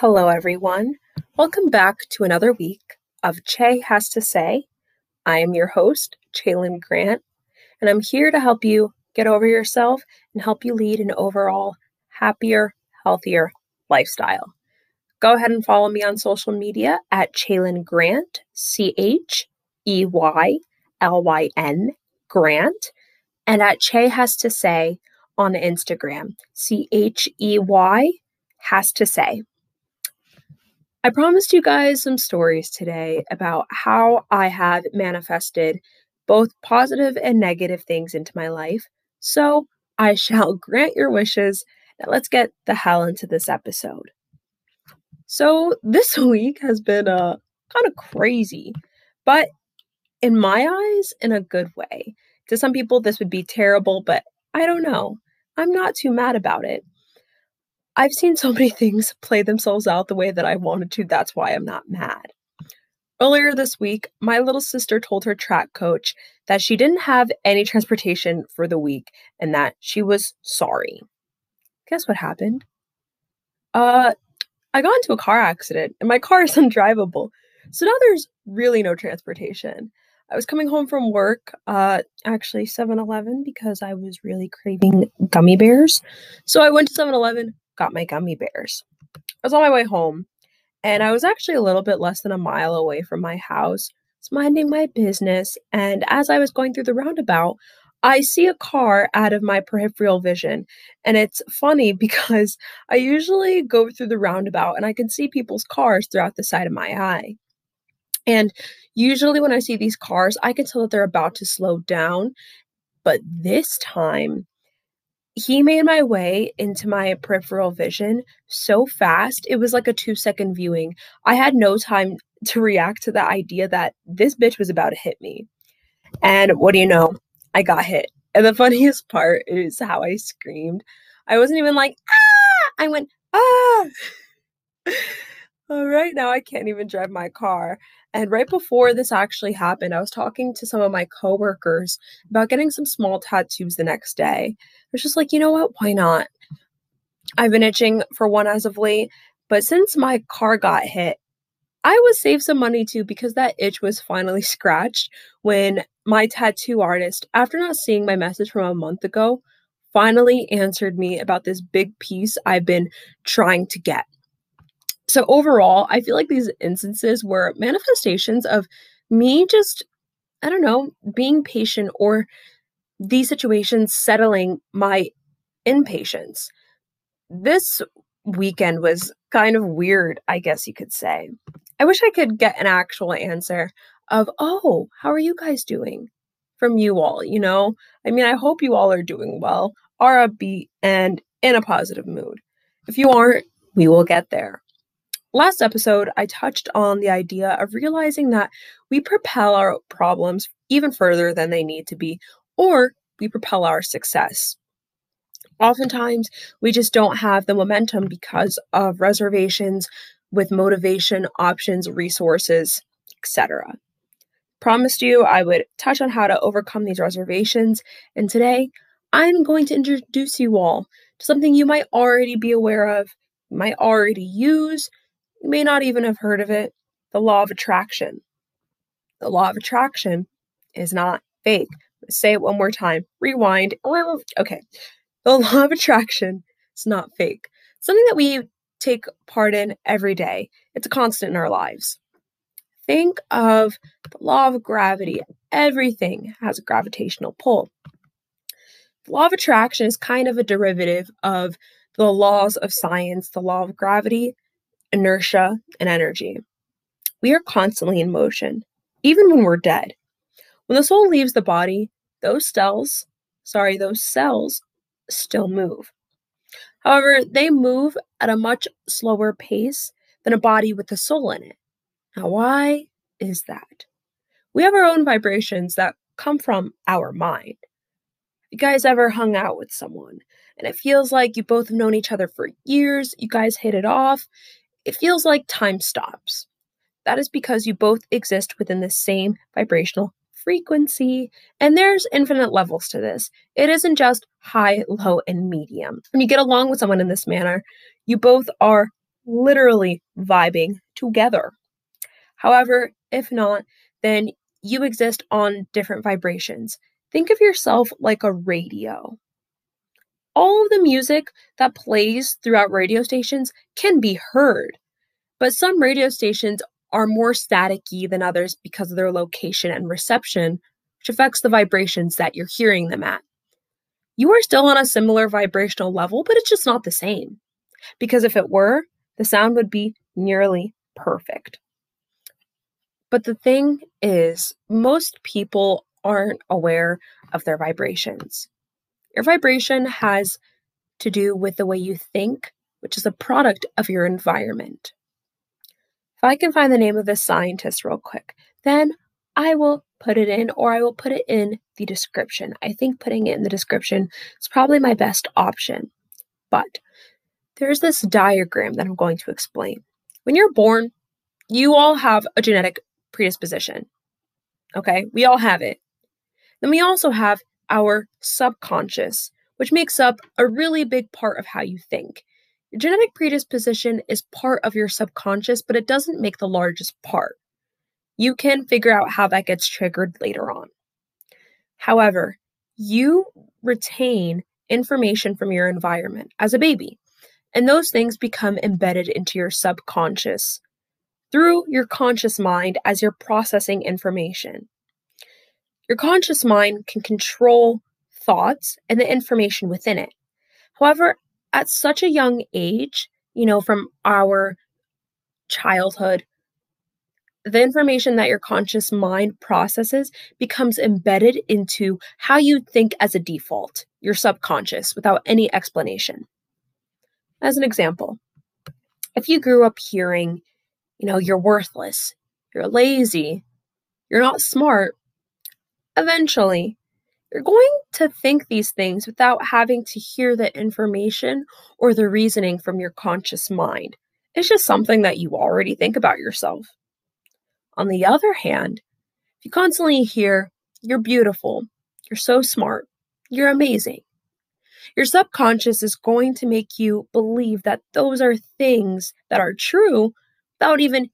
Hello, everyone. Welcome back to another week of Chey Has to Say. I am your host, Cheylyn Grant, and I'm here to help you get over yourself and help you lead an overall happier, healthier lifestyle. Go ahead and follow me on social media at Cheylyn Grant, C H E Y L Y N Grant, and at Chey Has to Say on Instagram, C H E Y has to say. I promised you guys some stories today about how I have manifested both positive and negative things into my life. So I shall grant your wishes. Now let's get the hell into this episode. So this week has been uh, kind of crazy, but in my eyes, in a good way. To some people, this would be terrible, but I don't know. I'm not too mad about it. I've seen so many things play themselves out the way that I wanted to. That's why I'm not mad. Earlier this week, my little sister told her track coach that she didn't have any transportation for the week and that she was sorry. Guess what happened? Uh, I got into a car accident and my car is undrivable. So now there's really no transportation. I was coming home from work, uh, actually 7 Eleven, because I was really craving gummy bears. So I went to 7 Eleven, got my gummy bears. I was on my way home, and I was actually a little bit less than a mile away from my house. Minding my business, and as I was going through the roundabout, I see a car out of my peripheral vision. And it's funny because I usually go through the roundabout and I can see people's cars throughout the side of my eye. And usually, when I see these cars, I can tell that they're about to slow down. But this time, he made my way into my peripheral vision so fast. It was like a two second viewing. I had no time to react to the idea that this bitch was about to hit me. And what do you know? I got hit. And the funniest part is how I screamed. I wasn't even like, ah! I went, ah! Uh, right now, I can't even drive my car. And right before this actually happened, I was talking to some of my coworkers about getting some small tattoos the next day. I was just like, you know what? Why not? I've been itching for one as of late, but since my car got hit, I would save some money too because that itch was finally scratched when my tattoo artist, after not seeing my message from a month ago, finally answered me about this big piece I've been trying to get. So overall, I feel like these instances were manifestations of me just, I don't know, being patient or these situations settling my impatience. This weekend was kind of weird, I guess you could say. I wish I could get an actual answer of, oh, how are you guys doing from you all? You know, I mean, I hope you all are doing well, are upbeat, and in a positive mood. If you aren't, we will get there. Last episode, I touched on the idea of realizing that we propel our problems even further than they need to be, or we propel our success. Oftentimes, we just don't have the momentum because of reservations with motivation, options, resources, etc. Promised you I would touch on how to overcome these reservations, and today I'm going to introduce you all to something you might already be aware of, might already use, you may not even have heard of it the law of attraction. The law of attraction is not fake. Say it one more time. Rewind. Okay. The law of attraction is not fake. Something that we take part in every day. It's a constant in our lives. Think of the law of gravity. Everything has a gravitational pull. The law of attraction is kind of a derivative of the laws of science, the law of gravity, inertia, and energy. We are constantly in motion, even when we're dead. When the soul leaves the body, those cells, sorry, those cells still move. However, they move at a much slower pace than a body with a soul in it. Now, why is that? We have our own vibrations that come from our mind. You guys ever hung out with someone and it feels like you both have known each other for years, you guys hit it off, it feels like time stops. That is because you both exist within the same vibrational frequency. And there's infinite levels to this. It isn't just high, low, and medium. When you get along with someone in this manner, you both are literally vibing together. However, if not, then you exist on different vibrations. Think of yourself like a radio. All of the music that plays throughout radio stations can be heard, but some radio stations are more staticky than others because of their location and reception, which affects the vibrations that you're hearing them at. You are still on a similar vibrational level, but it's just not the same. Because if it were, the sound would be nearly perfect. But the thing is, most people aren't aware of their vibrations. Your vibration has to do with the way you think, which is a product of your environment. If I can find the name of this scientist real quick, then I will put it in or I will put it in the description. I think putting it in the description is probably my best option. But there's this diagram that I'm going to explain. When you're born, you all have a genetic predisposition. Okay, we all have it. Then we also have our subconscious, which makes up a really big part of how you think. Genetic predisposition is part of your subconscious, but it doesn't make the largest part. You can figure out how that gets triggered later on. However, you retain information from your environment as a baby, and those things become embedded into your subconscious through your conscious mind as you're processing information. Your conscious mind can control thoughts and the information within it. However, at such a young age, you know, from our childhood, the information that your conscious mind processes becomes embedded into how you think as a default, your subconscious, without any explanation. As an example, if you grew up hearing, you know, you're worthless, you're lazy, you're not smart, eventually you're going to think these things without having to hear the information or the reasoning from your conscious mind. It's just something that you already think about yourself. On the other hand, if you constantly hear, you're beautiful, you're so smart, you're amazing, your subconscious is going to make you believe that those are things that are true without even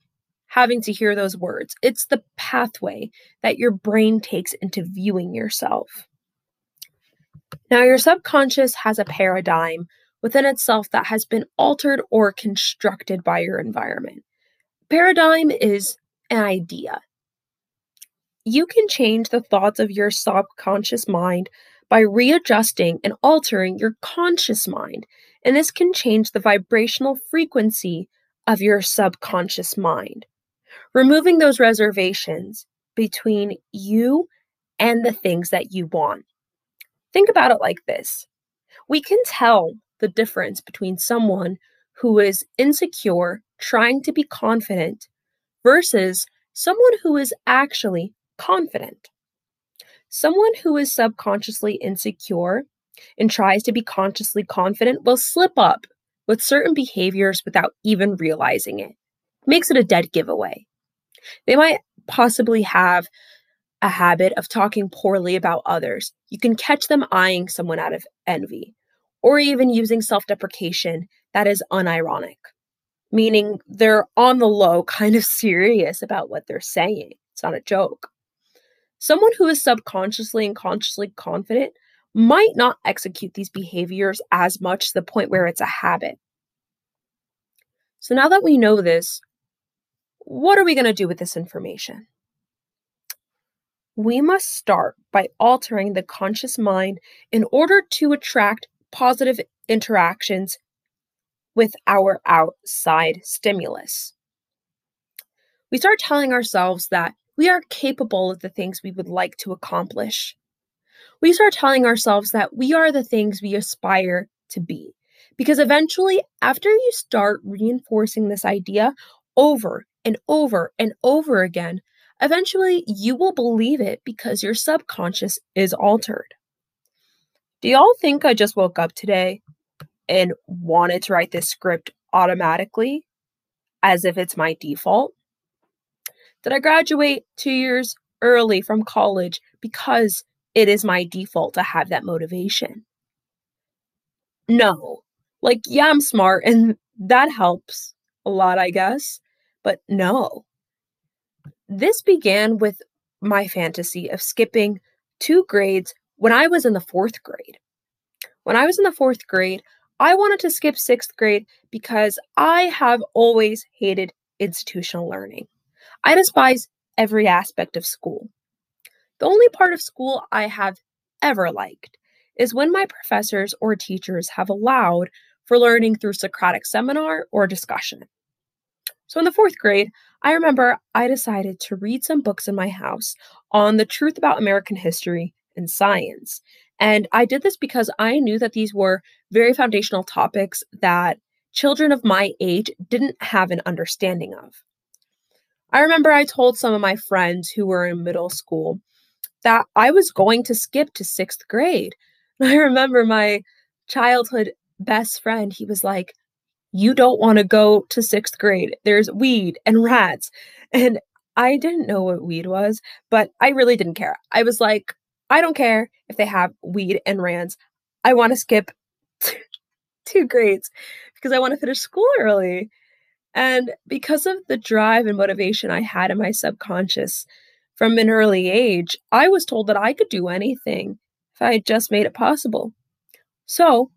having to hear those words. It's the pathway that your brain takes into viewing yourself. Now, your subconscious has a paradigm within itself that has been altered or constructed by your environment. Paradigm is an idea. You can change the thoughts of your subconscious mind by readjusting and altering your conscious mind, and this can change the vibrational frequency of your subconscious mind removing those reservations between you and the things that you want. Think about it like this we can tell the difference between someone who is insecure, trying to be confident, versus someone who is actually confident. Someone who is subconsciously insecure and tries to be consciously confident will slip up with certain behaviors without even realizing it. Makes it a dead giveaway. They might possibly have a habit of talking poorly about others. You can catch them eyeing someone out of envy, or even using self deprecation that is unironic, meaning they're on the low, kind of serious about what they're saying. It's not a joke. Someone who is subconsciously and consciously confident might not execute these behaviors as much to the point where it's a habit. So now that we know this, what are we going to do with this information? We must start by altering the conscious mind in order to attract positive interactions with our outside stimulus. We start telling ourselves that we are capable of the things we would like to accomplish. We start telling ourselves that we are the things we aspire to be. Because eventually, after you start reinforcing this idea over and over and over again, eventually you will believe it because your subconscious is altered. Do y'all think I just woke up today and wanted to write this script automatically as if it's my default? Did I graduate two years early from college because it is my default to have that motivation? No. Like, yeah, I'm smart and that helps. a lot, I guess. But no. This began with my fantasy of skipping two grades when I was in the fourth grade. When I was in the fourth grade, I wanted to skip sixth grade because I have always hated institutional learning. I despise every aspect of school. The only part of school I have ever liked is when my professors or teachers have allowed for learning through Socratic seminar or discussion. So in the fourth grade, I remember I decided to read some books in my house on the truth about American history and science. And I did this because I knew that these were very foundational topics that children of my age didn't have an understanding of. I remember I told some of my friends who were in middle school that I was going to skip to sixth grade. I remember my childhood best friend, he was like, You don't want to go to sixth grade. There's weed and rats. And I didn't know what weed was, but I really didn't care. I was like, I don't care if they have weed and rats. I want to skip two grades because I want to finish school early. And because of the drive and motivation I had in my subconscious from an early age, I was told that I could do anything if I had just made it possible. So,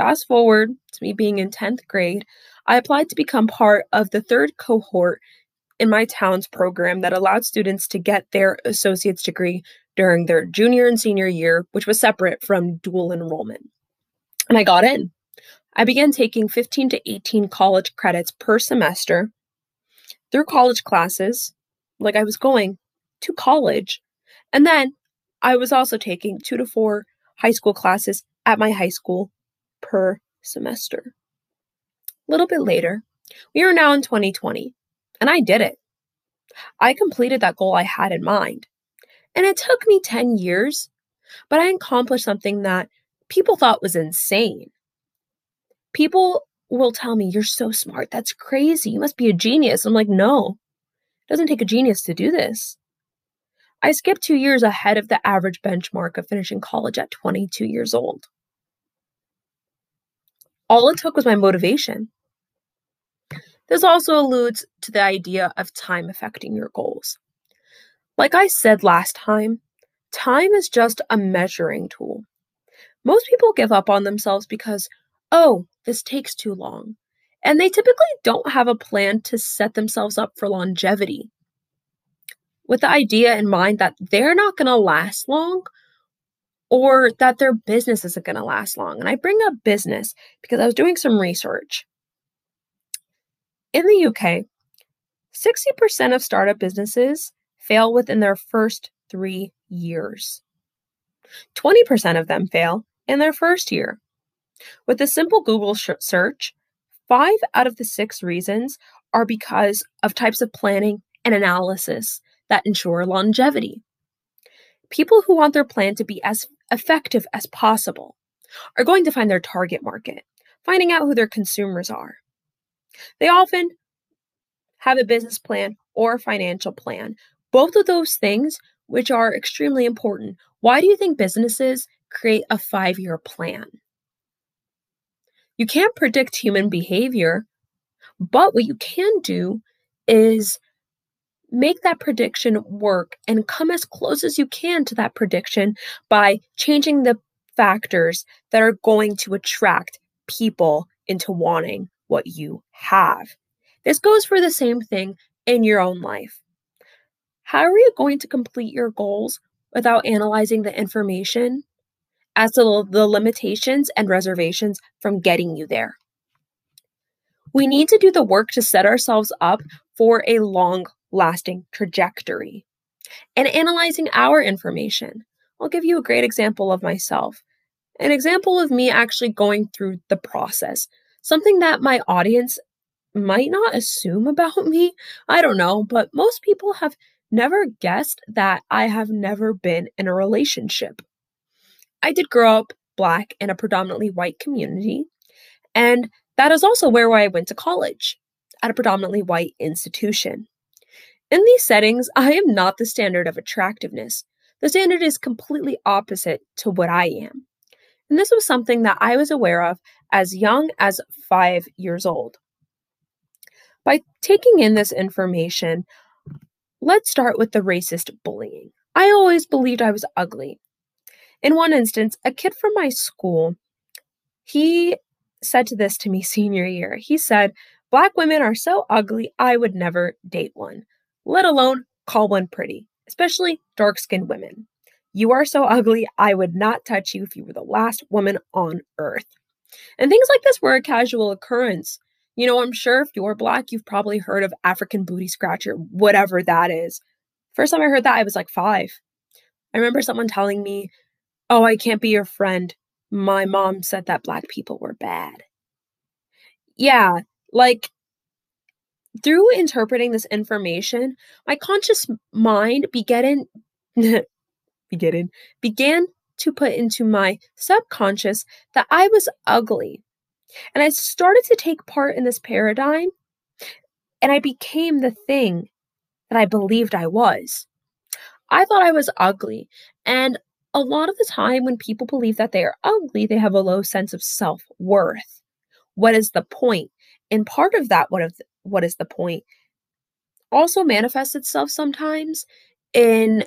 fast forward to me being in 10th grade, I applied to become part of the third cohort in my town's program that allowed students to get their associate's degree during their junior and senior year, which was separate from dual enrollment. And I got in. I began taking 15 to 18 college credits per semester through college classes, like I was going to college. And then I was also taking two to four high school classes at my high school per semester. A little bit later, we are now in 2020, and I did it. I completed that goal I had in mind. And it took me 10 years, but I accomplished something that people thought was insane. People will tell me, You're so smart. That's crazy. You must be a genius. I'm like, No, it doesn't take a genius to do this. I skipped two years ahead of the average benchmark of finishing college at 22 years old. All it took was my motivation. This also alludes to the idea of time affecting your goals. Like I said last time, time is just a measuring tool. Most people give up on themselves because, oh, this takes too long. And they typically don't have a plan to set themselves up for longevity. With the idea in mind that they're not going to last long or that their business isn't going to last long. And I bring up business because I was doing some research. In the UK, 60% of startup businesses fail within their first three years. 20% of them fail in their first year. With a simple Google sh- search, five out of the six reasons are because of types of planning and analysis that ensure longevity. People who want their plan to be as effective as possible are going to find their target market, finding out who their consumers are. They often have a business plan or a financial plan, both of those things, which are extremely important. Why do you think businesses create a five year plan? You can't predict human behavior, but what you can do is make that prediction work and come as close as you can to that prediction by changing the factors that are going to attract people into wanting what you have. This goes for the same thing in your own life. How are you going to complete your goals without analyzing the information as to the limitations and reservations from getting you there. We need to do the work to set ourselves up for a long lasting trajectory. And analyzing our information, I'll give you a great example of myself. An example of me actually going through the process, something that my audience might not assume about me. I don't know, but most people have never guessed that I have never been in a relationship. I did grow up Black in a predominantly white community, and that is also where I went to college at a predominantly white institution. In these settings, I am not the standard of attractiveness. The standard is completely opposite to what I am. And this was something that I was aware of as young as five years old. By taking in this information, let's start with the racist bullying. I always believed I was ugly. In one instance, a kid from my school, he said to this to me senior year. He said, Black women are so ugly, I would never date one, let alone call one pretty, especially dark skinned women. You are so ugly, I would not touch you if you were the last woman on earth. And things like this were a casual occurrence. You know, I'm sure if you're black, you've probably heard of African booty scratcher, whatever that is. First time I heard that, I was like five. I remember someone telling me, Oh, I can't be your friend. My mom said that black people were bad. Yeah, like through interpreting this information, my conscious mind began began began to put into my subconscious that I was ugly. And I started to take part in this paradigm and I became the thing that I believed I was. I thought I was ugly. And a lot of the time, when people believe that they are ugly, they have a low sense of self worth. What is the point? And part of that, what, of what is the point, also manifests itself sometimes in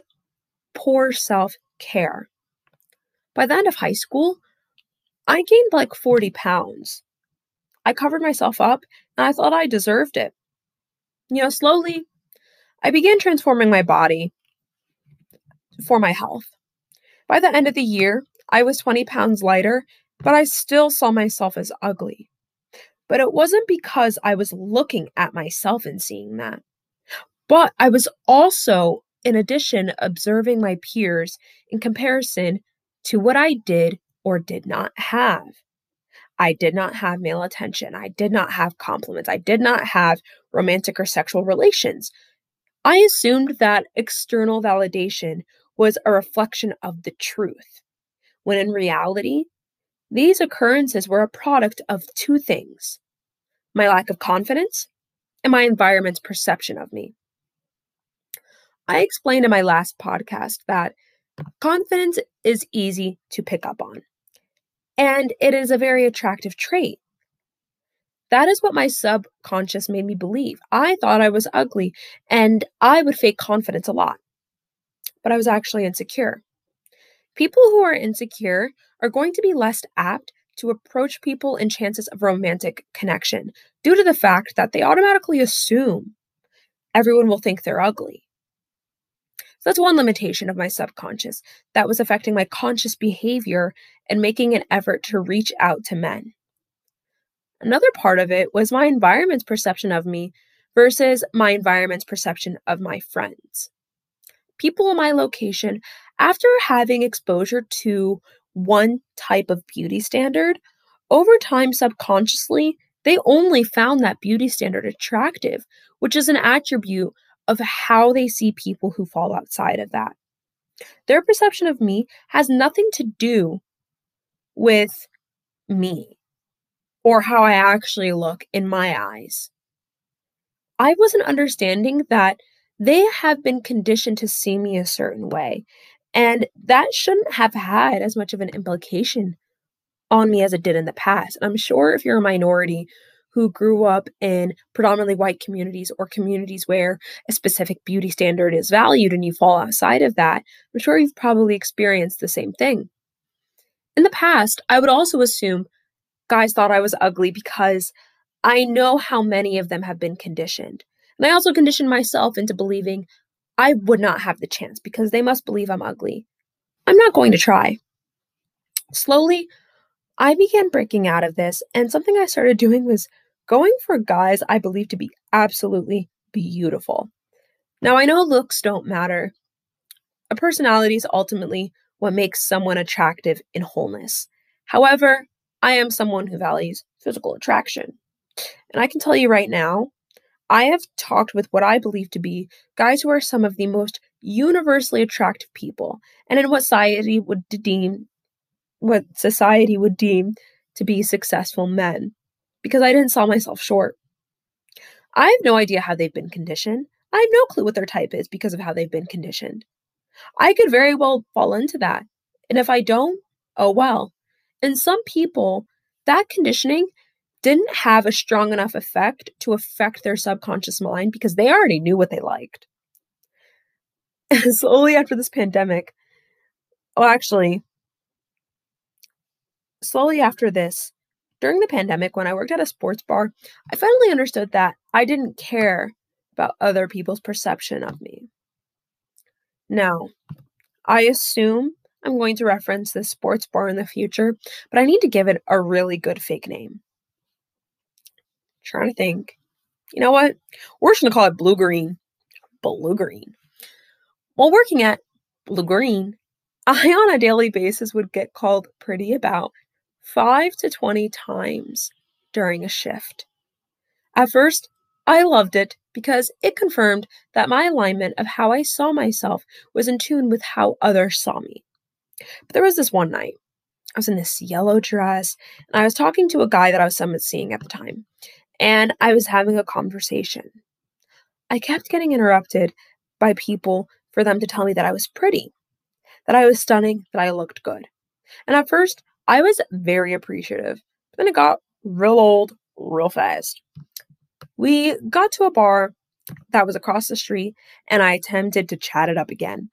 poor self care. By the end of high school, I gained like 40 pounds. I covered myself up and I thought I deserved it. You know, slowly, I began transforming my body for my health. By the end of the year, I was 20 pounds lighter, but I still saw myself as ugly. But it wasn't because I was looking at myself and seeing that. But I was also, in addition, observing my peers in comparison to what I did or did not have. I did not have male attention. I did not have compliments. I did not have romantic or sexual relations. I assumed that external validation was a reflection of the truth, when in reality, these occurrences were a product of two things my lack of confidence and my environment's perception of me. I explained in my last podcast that confidence is easy to pick up on, and it is a very attractive trait. That is what my subconscious made me believe. I thought I was ugly and I would fake confidence a lot but I was actually insecure. People who are insecure are going to be less apt to approach people in chances of romantic connection due to the fact that they automatically assume everyone will think they're ugly. So that's one limitation of my subconscious that was affecting my conscious behavior and making an effort to reach out to men. Another part of it was my environment's perception of me versus my environment's perception of my friends people in my location, after having exposure to one type of beauty standard, over time, subconsciously, they only found that beauty standard attractive, which is an attribute of how they see people who fall outside of that. Their perception of me has nothing to do with me or how I actually look in my eyes. I wasn't understanding that they have been conditioned to see me a certain way. And that shouldn't have had as much of an implication on me as it did in the past. I'm sure if you're a minority who grew up in predominantly white communities or communities where a specific beauty standard is valued and you fall outside of that, I'm sure you've probably experienced the same thing. In the past, I would also assume guys thought I was ugly because I know how many of them have been conditioned. And I also conditioned myself into believing I would not have the chance because they must believe I'm ugly. I'm not going to try. Slowly, I began breaking out of this, and something I started doing was going for guys I believe to be absolutely beautiful. Now, I know looks don't matter. A personality is ultimately what makes someone attractive in wholeness. However, I am someone who values physical attraction. And I can tell you right now, I have talked with what I believe to be guys who are some of the most universally attractive people and in what society would deem what society would deem to be successful men because I didn't sell myself short. I have no idea how they've been conditioned. I have no clue what their type is because of how they've been conditioned. I could very well fall into that. And if I don't, oh well. And some people, that conditioning didn't have a strong enough effect to affect their subconscious mind because they already knew what they liked. And slowly after this pandemic, oh, actually, slowly after this, during the pandemic, when I worked at a sports bar, I finally understood that I didn't care about other people's perception of me. Now, I assume I'm going to reference this sports bar in the future, but I need to give it a really good fake name. Trying to think. You know what? We're just to call it Blue Green. Blue Green. While working at Blue Green, I on a daily basis would get called pretty about 5 to 20 times during a shift. At first, I loved it because it confirmed that my alignment of how I saw myself was in tune with how others saw me. But there was this one night. I was in this yellow dress and I was talking to a guy that I was somewhat seeing at the time. And I was having a conversation. I kept getting interrupted by people for them to tell me that I was pretty, that I was stunning, that I looked good. And at first, I was very appreciative, but then it got real old real fast. We got to a bar that was across the street, and I attempted to chat it up again.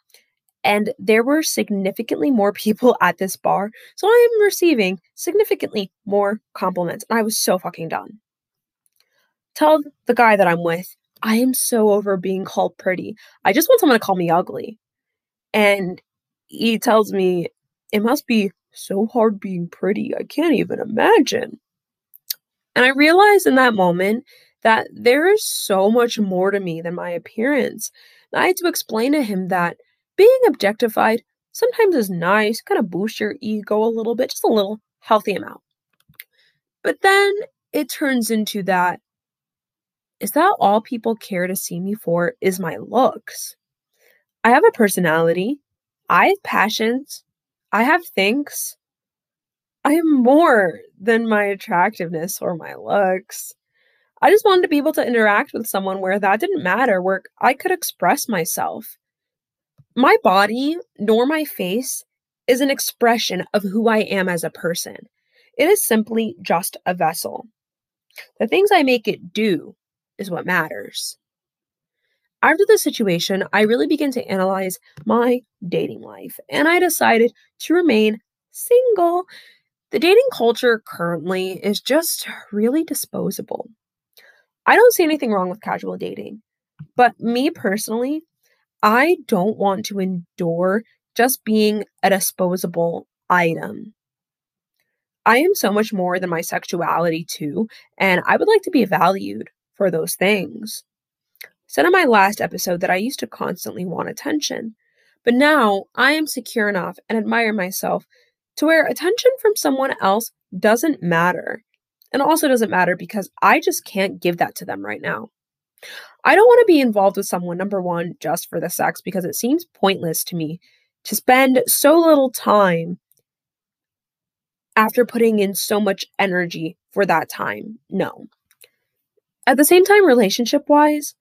And there were significantly more people at this bar, so I am receiving significantly more compliments, and I was so fucking done. Tell the guy that I'm with, I am so over being called pretty. I just want someone to call me ugly. And he tells me, it must be so hard being pretty. I can't even imagine. And I realized in that moment that there is so much more to me than my appearance. I had to explain to him that being objectified sometimes is nice, kind of boost your ego a little bit, just a little healthy amount. But then it turns into that is that all people care to see me for is my looks? I have a personality, I have passions, I have things. I am more than my attractiveness or my looks. I just wanted to be able to interact with someone where that didn't matter, where I could express myself. My body, nor my face, is an expression of who I am as a person. It is simply just a vessel. The things I make it do is what matters. After the situation, I really began to analyze my dating life, and I decided to remain single. The dating culture currently is just really disposable. I don't see anything wrong with casual dating, but me personally, I don't want to endure just being a disposable item. I am so much more than my sexuality, too, and I would like to be valued for those things. Said in my last episode that I used to constantly want attention, but now I am secure enough and admire myself to where attention from someone else doesn't matter and also doesn't matter because I just can't give that to them right now. I don't want to be involved with someone, number one, just for the sex because it seems pointless to me to spend so little time after putting in so much energy for that time. No. At the same time, relationship wise,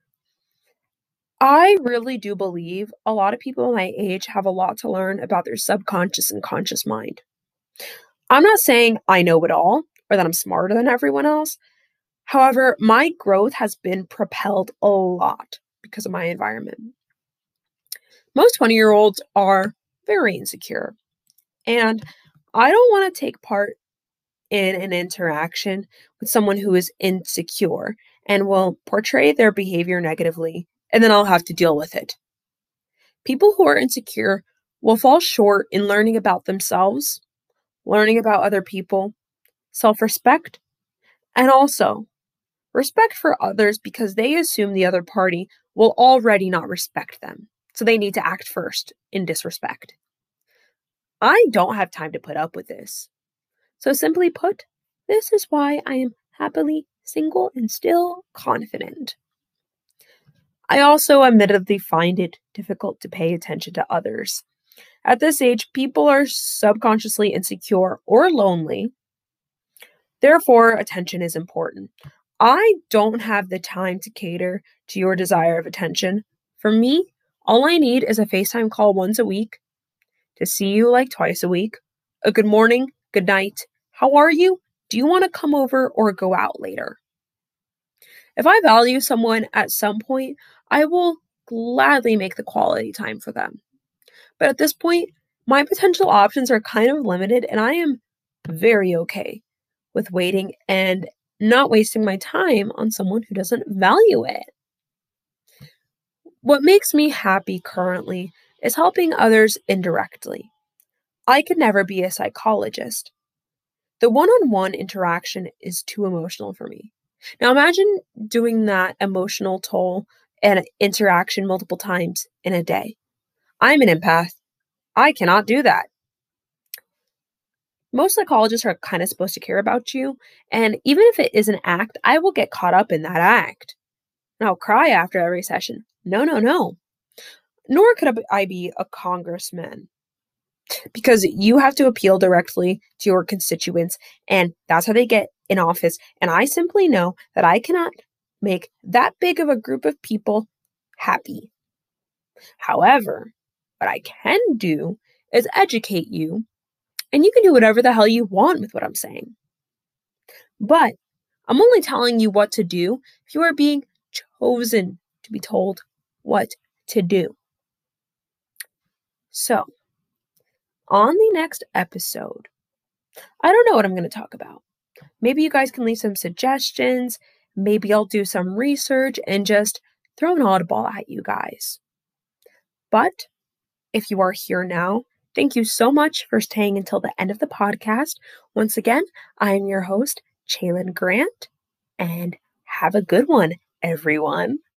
I really do believe a lot of people my age have a lot to learn about their subconscious and conscious mind. I'm not saying I know it all or that I'm smarter than everyone else. However, my growth has been propelled a lot because of my environment. Most 20 year olds are very insecure, and I don't want to take part in an interaction with someone who is insecure and will portray their behavior negatively, and then I'll have to deal with it. People who are insecure will fall short in learning about themselves, learning about other people, self respect, and also respect for others because they assume the other party will already not respect them. So they need to act first in disrespect. I don't have time to put up with this. So, simply put, this is why I am happily single and still confident. I also admittedly find it difficult to pay attention to others. At this age, people are subconsciously insecure or lonely Therefore, attention is important. I don't have the time to cater to your desire of attention. For me, all I need is a FaceTime call once a week, to see you like twice a week, a good morning, good night, how are you, Do you want to come over or go out later? If I value someone at some point, I will gladly make the quality time for them. But at this point, my potential options are kind of limited, and I am very okay with waiting and not wasting my time on someone who doesn't value it. What makes me happy currently is helping others indirectly. I could never be a psychologist. The one on one interaction is too emotional for me. Now imagine doing that emotional toll and interaction multiple times in a day. I'm an empath. I cannot do that. Most psychologists are kind of supposed to care about you, and even if it is an act, I will get caught up in that act. And I'll cry after every session. No, no, no. Nor could I be a congressman because you have to appeal directly to your constituents, and that's how they get in office. And I simply know that I cannot make that big of a group of people happy. However, what I can do is educate you, and you can do whatever the hell you want with what I'm saying. But I'm only telling you what to do if you are being chosen to be told what to do. So, on the next episode, I don't know what I'm going to talk about. Maybe you guys can leave some suggestions. Maybe I'll do some research and just throw an audible at you guys. But if you are here now, thank you so much for staying until the end of the podcast. Once again, I am your host, Cheylyn Grant, and have a good one, everyone.